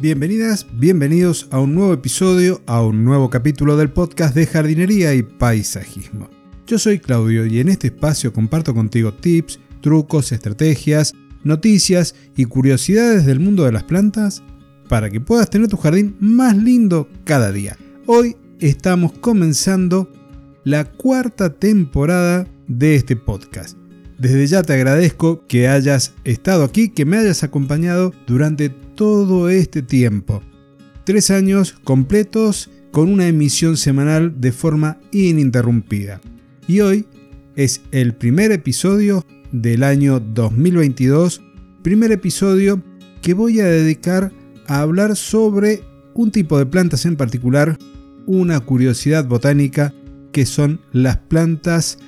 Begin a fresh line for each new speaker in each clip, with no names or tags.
Bienvenidas, bienvenidos a un nuevo episodio, a un nuevo capítulo del podcast de jardinería y paisajismo. Yo soy Claudio y en este espacio comparto contigo tips, trucos, estrategias, noticias y curiosidades del mundo de las plantas para que puedas tener tu jardín más lindo cada día. Hoy estamos comenzando la cuarta temporada de este podcast. Desde ya te agradezco que hayas estado aquí, que me hayas acompañado durante todo este tiempo. Tres años completos con una emisión semanal de forma ininterrumpida. Y hoy es el primer episodio del año 2022, primer episodio que voy a dedicar a hablar sobre un tipo de plantas en particular, una curiosidad botánica que son las plantas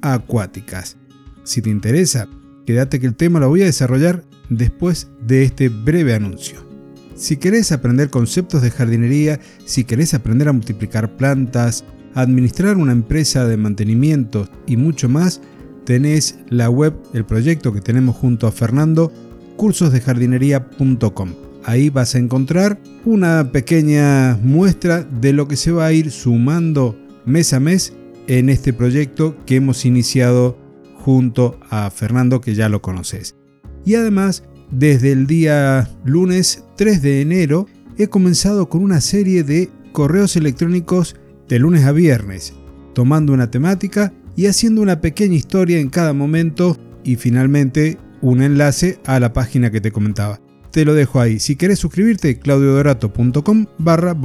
acuáticas. Si te interesa, quédate que el tema lo voy a desarrollar después de este breve anuncio. Si querés aprender conceptos de jardinería, si querés aprender a multiplicar plantas, administrar una empresa de mantenimiento y mucho más, tenés la web, el proyecto que tenemos junto a Fernando, cursosdejardinería.com. Ahí vas a encontrar una pequeña muestra de lo que se va a ir sumando mes a mes en este proyecto que hemos iniciado junto a Fernando, que ya lo conoces. Y además, desde el día lunes 3 de enero, he comenzado con una serie de correos electrónicos de lunes a viernes, tomando una temática y haciendo una pequeña historia en cada momento y finalmente un enlace a la página que te comentaba. Te lo dejo ahí. Si quieres suscribirte, claudiodorato.com barra.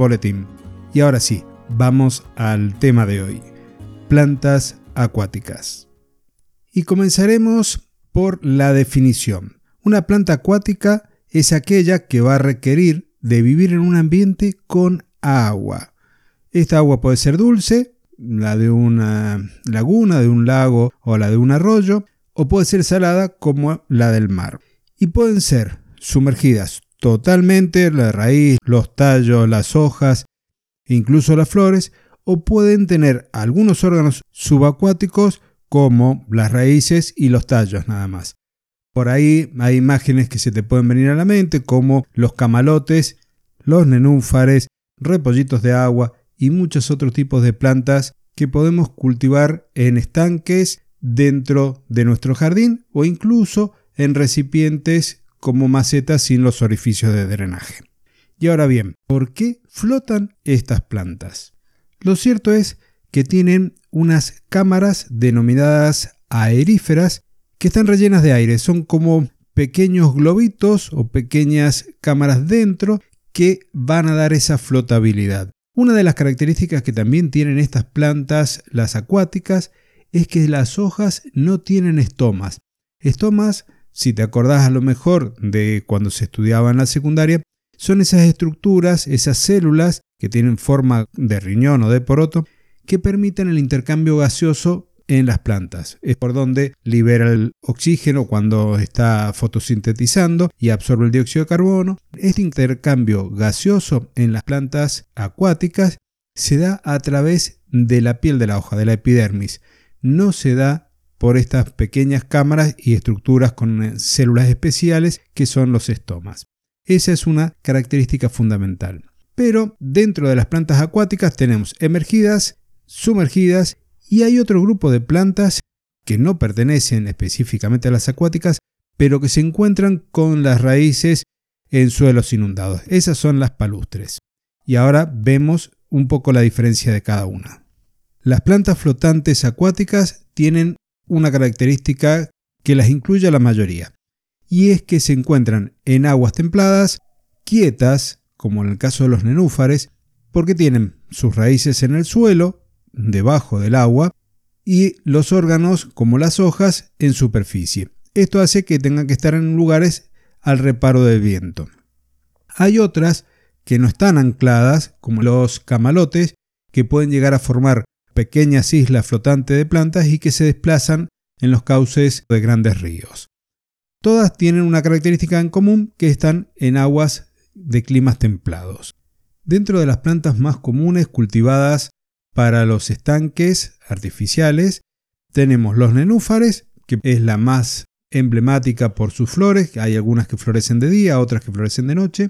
Y ahora sí, vamos al tema de hoy. Plantas acuáticas. Y comenzaremos por la definición. Una planta acuática es aquella que va a requerir de vivir en un ambiente con agua. Esta agua puede ser dulce, la de una laguna, de un lago o la de un arroyo, o puede ser salada como la del mar. Y pueden ser sumergidas totalmente, la raíz, los tallos, las hojas, incluso las flores, o pueden tener algunos órganos subacuáticos como las raíces y los tallos nada más. Por ahí hay imágenes que se te pueden venir a la mente como los camalotes, los nenúfares, repollitos de agua y muchos otros tipos de plantas que podemos cultivar en estanques dentro de nuestro jardín o incluso en recipientes como macetas sin los orificios de drenaje. Y ahora bien, ¿por qué flotan estas plantas? Lo cierto es que tienen unas cámaras denominadas aeríferas que están rellenas de aire. Son como pequeños globitos o pequeñas cámaras dentro que van a dar esa flotabilidad. Una de las características que también tienen estas plantas, las acuáticas, es que las hojas no tienen estomas. Estomas, si te acordás a lo mejor de cuando se estudiaba en la secundaria, son esas estructuras, esas células que tienen forma de riñón o de poroto, que permiten el intercambio gaseoso en las plantas. Es por donde libera el oxígeno cuando está fotosintetizando y absorbe el dióxido de carbono. Este intercambio gaseoso en las plantas acuáticas se da a través de la piel de la hoja, de la epidermis. No se da por estas pequeñas cámaras y estructuras con eh, células especiales que son los estomas. Esa es una característica fundamental. Pero dentro de las plantas acuáticas tenemos emergidas, sumergidas y hay otro grupo de plantas que no pertenecen específicamente a las acuáticas, pero que se encuentran con las raíces en suelos inundados. Esas son las palustres. Y ahora vemos un poco la diferencia de cada una. Las plantas flotantes acuáticas tienen una característica que las incluye a la mayoría, y es que se encuentran en aguas templadas, quietas, como en el caso de los nenúfares, porque tienen sus raíces en el suelo debajo del agua y los órganos como las hojas en superficie. Esto hace que tengan que estar en lugares al reparo del viento. Hay otras que no están ancladas, como los camalotes, que pueden llegar a formar pequeñas islas flotantes de plantas y que se desplazan en los cauces de grandes ríos. Todas tienen una característica en común que están en aguas de climas templados. Dentro de las plantas más comunes cultivadas para los estanques artificiales tenemos los nenúfares, que es la más emblemática por sus flores, hay algunas que florecen de día, otras que florecen de noche.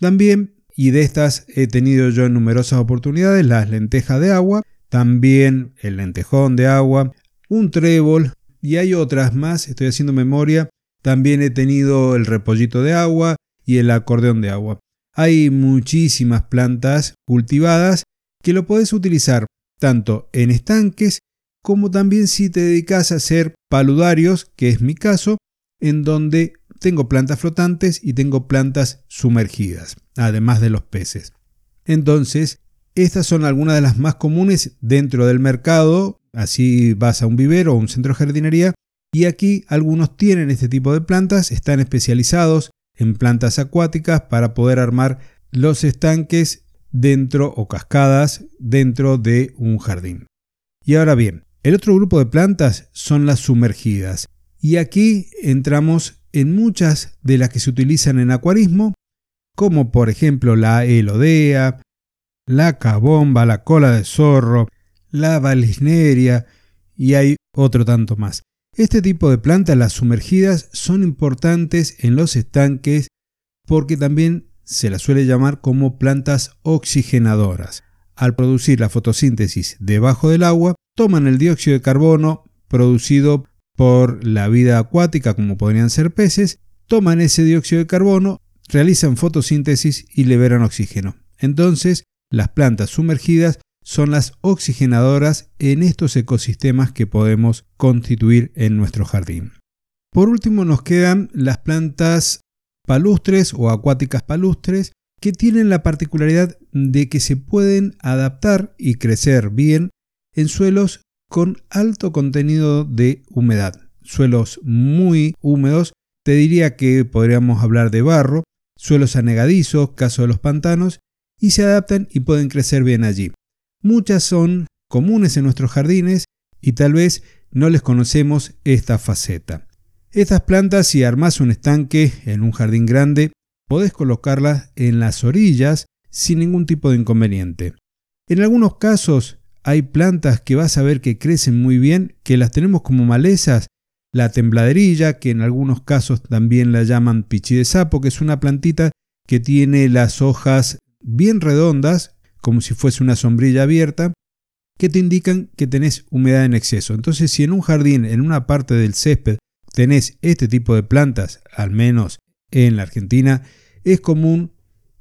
También, y de estas he tenido yo en numerosas oportunidades, las lentejas de agua, también el lentejón de agua, un trébol y hay otras más, estoy haciendo memoria, también he tenido el repollito de agua y el acordeón de agua. Hay muchísimas plantas cultivadas que lo puedes utilizar tanto en estanques como también si te dedicas a hacer paludarios, que es mi caso, en donde tengo plantas flotantes y tengo plantas sumergidas, además de los peces. Entonces, estas son algunas de las más comunes dentro del mercado, así vas a un vivero o un centro de jardinería, y aquí algunos tienen este tipo de plantas, están especializados en plantas acuáticas para poder armar los estanques dentro o cascadas dentro de un jardín. Y ahora bien, el otro grupo de plantas son las sumergidas. Y aquí entramos en muchas de las que se utilizan en acuarismo, como por ejemplo la elodea, la cabomba, la cola de zorro, la valisneria y hay otro tanto más. Este tipo de plantas, las sumergidas, son importantes en los estanques porque también se las suele llamar como plantas oxigenadoras. Al producir la fotosíntesis debajo del agua, toman el dióxido de carbono producido por la vida acuática, como podrían ser peces, toman ese dióxido de carbono, realizan fotosíntesis y liberan oxígeno. Entonces, las plantas sumergidas son las oxigenadoras en estos ecosistemas que podemos constituir en nuestro jardín. Por último nos quedan las plantas palustres o acuáticas palustres que tienen la particularidad de que se pueden adaptar y crecer bien en suelos con alto contenido de humedad. Suelos muy húmedos, te diría que podríamos hablar de barro, suelos anegadizos, caso de los pantanos, y se adaptan y pueden crecer bien allí. Muchas son comunes en nuestros jardines y tal vez no les conocemos esta faceta. Estas plantas, si armas un estanque en un jardín grande, podés colocarlas en las orillas sin ningún tipo de inconveniente. En algunos casos hay plantas que vas a ver que crecen muy bien, que las tenemos como malezas, la tembladerilla, que en algunos casos también la llaman pichi de sapo, que es una plantita que tiene las hojas bien redondas, como si fuese una sombrilla abierta, que te indican que tenés humedad en exceso. Entonces, si en un jardín, en una parte del césped, tenés este tipo de plantas, al menos en la Argentina, es común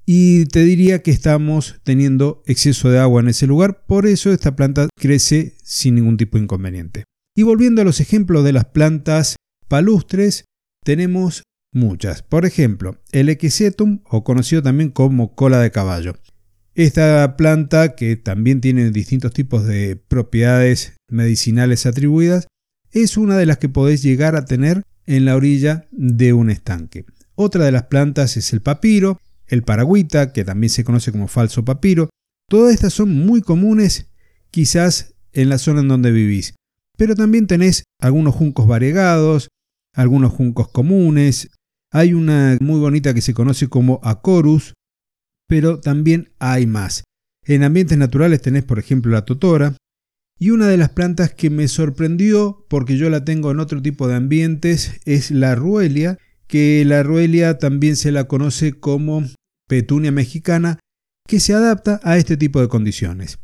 y te diría que estamos teniendo exceso de agua en ese lugar, por eso esta planta crece sin ningún tipo de inconveniente. Y volviendo a los ejemplos de las plantas palustres, tenemos muchas. Por ejemplo, el Equisetum, o conocido también como cola de caballo. Esta planta, que también tiene distintos tipos de propiedades medicinales atribuidas, es una de las que podéis llegar a tener en la orilla de un estanque. Otra de las plantas es el papiro, el paragüita, que también se conoce como falso papiro. Todas estas son muy comunes quizás en la zona en donde vivís. Pero también tenés algunos juncos variegados, algunos juncos comunes. Hay una muy bonita que se conoce como Acorus, pero también hay más. En ambientes naturales tenés, por ejemplo, la totora, y una de las plantas que me sorprendió, porque yo la tengo en otro tipo de ambientes, es la ruelia, que la ruelia también se la conoce como petunia mexicana, que se adapta a este tipo de condiciones.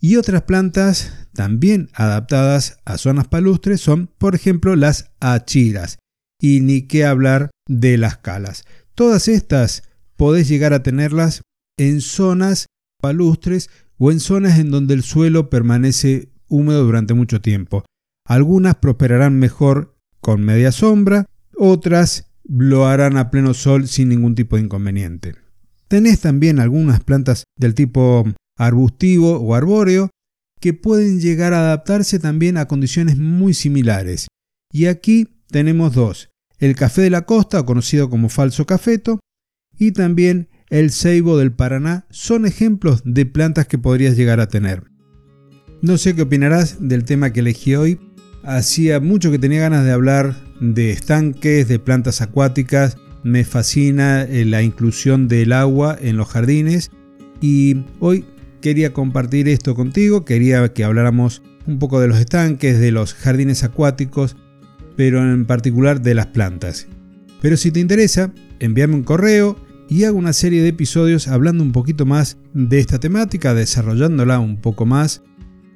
Y otras plantas también adaptadas a zonas palustres son, por ejemplo, las achiras, y ni qué hablar de las calas. Todas estas podés llegar a tenerlas en zonas palustres o en zonas en donde el suelo permanece húmedo durante mucho tiempo. Algunas prosperarán mejor con media sombra, otras lo harán a pleno sol sin ningún tipo de inconveniente. Tenés también algunas plantas del tipo arbustivo o arbóreo que pueden llegar a adaptarse también a condiciones muy similares. Y aquí tenemos dos, el café de la costa, conocido como falso cafeto, y también el ceibo del Paraná son ejemplos de plantas que podrías llegar a tener. No sé qué opinarás del tema que elegí hoy. Hacía mucho que tenía ganas de hablar de estanques, de plantas acuáticas. Me fascina eh, la inclusión del agua en los jardines y hoy quería compartir esto contigo. Quería que habláramos un poco de los estanques, de los jardines acuáticos, pero en particular de las plantas. Pero si te interesa, envíame un correo y hago una serie de episodios hablando un poquito más de esta temática, desarrollándola un poco más,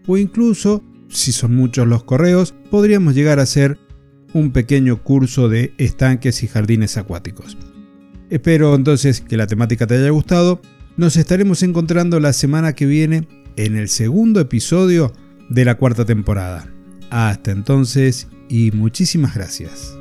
o incluso, si son muchos los correos, podríamos llegar a hacer un pequeño curso de estanques y jardines acuáticos. Espero entonces que la temática te haya gustado. Nos estaremos encontrando la semana que viene en el segundo episodio de la cuarta temporada. Hasta entonces y muchísimas gracias.